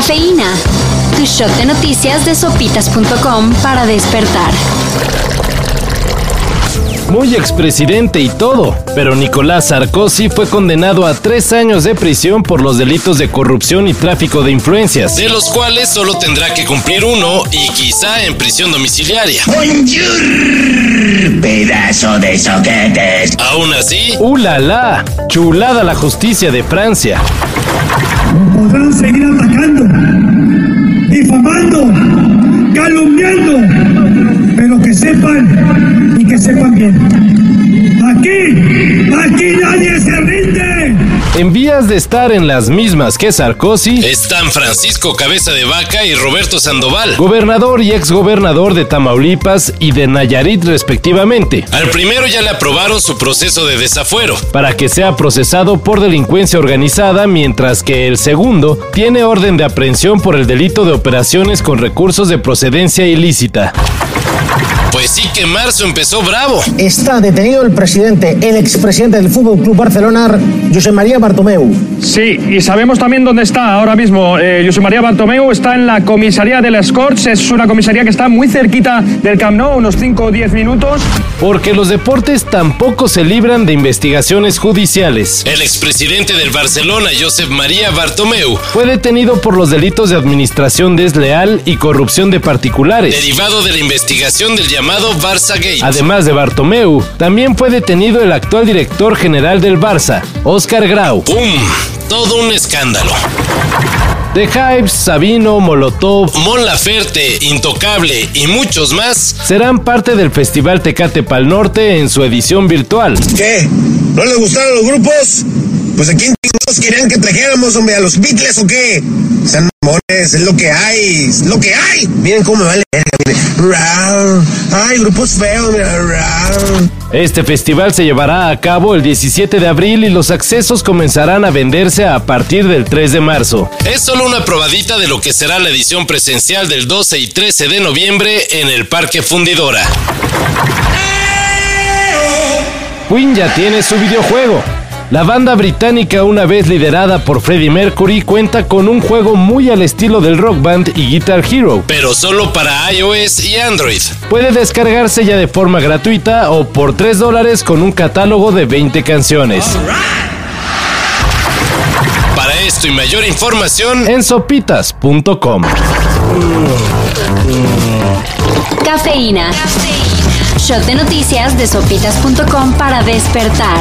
Cafeína. Tu shot de noticias de sopitas.com para despertar. Muy expresidente y todo, pero Nicolás Sarkozy fue condenado a tres años de prisión por los delitos de corrupción y tráfico de influencias. de los cuales solo tendrá que cumplir uno y quizá en prisión domiciliaria. Bonjour, pedazo de soquetes. Aún así, ¡Uh, la, la! Chulada la justicia de Francia. podrán seguir sepan y que sepan bien. Aquí, aquí nadie se rinde. En vías de estar en las mismas que Sarkozy, están Francisco Cabeza de Vaca y Roberto Sandoval. gobernador y exgobernador de Tamaulipas y de Nayarit respectivamente, Al primero ya le aprobaron su proceso de desafuero. para que sea procesado por delincuencia organizada, mientras que el segundo tiene orden de aprehensión por el delito de operaciones con recursos de procedencia ilícita. Pues sí que marzo empezó bravo. Está detenido el presidente, el expresidente del Fútbol Club Barcelona, José María Bartomeu. Sí, y sabemos también dónde está ahora mismo. Eh, José María Bartomeu está en la comisaría de las Corts. Es una comisaría que está muy cerquita del Camp Nou, unos 5 o 10 minutos. Porque los deportes tampoco se libran de investigaciones judiciales. El expresidente del Barcelona, Josep María Bartomeu, Fue detenido por los delitos de administración desleal y corrupción de particulares. derivado de la investigación del llamado Barça Gate. Además de Bartomeu, también fue detenido el actual director general del Barça, Oscar Grau. ¡Pum! Todo un escándalo. De Hypes, Sabino, Molotov Mon Laferte, Intocable y muchos más serán parte del Festival Tecate Pal Norte en su edición virtual. ¿Qué? ¿No les gustaron los grupos? Pues aquí en chingados querían que trajéramos, hombre, a los Beatles o qué. Sean mamones, es lo que hay, es lo que hay. Miren cómo me vale verga. Ay, grupos feos. Este festival se llevará a cabo el 17 de abril y los accesos comenzarán a venderse a partir del 3 de marzo. es solo una probadita de lo que será la edición presencial del 12 y 13 de noviembre en el Parque Fundidora. Queen ya tiene su videojuego. La banda británica, una vez liderada por Freddie Mercury, cuenta con un juego muy al estilo del Rock Band y Guitar Hero. Pero solo para iOS y Android. Puede descargarse ya de forma gratuita o por 3 dólares con un catálogo de 20 canciones. Para esto y mayor información, En sopitas.com. Cafeína. Shot de noticias de sopitas.com para despertar.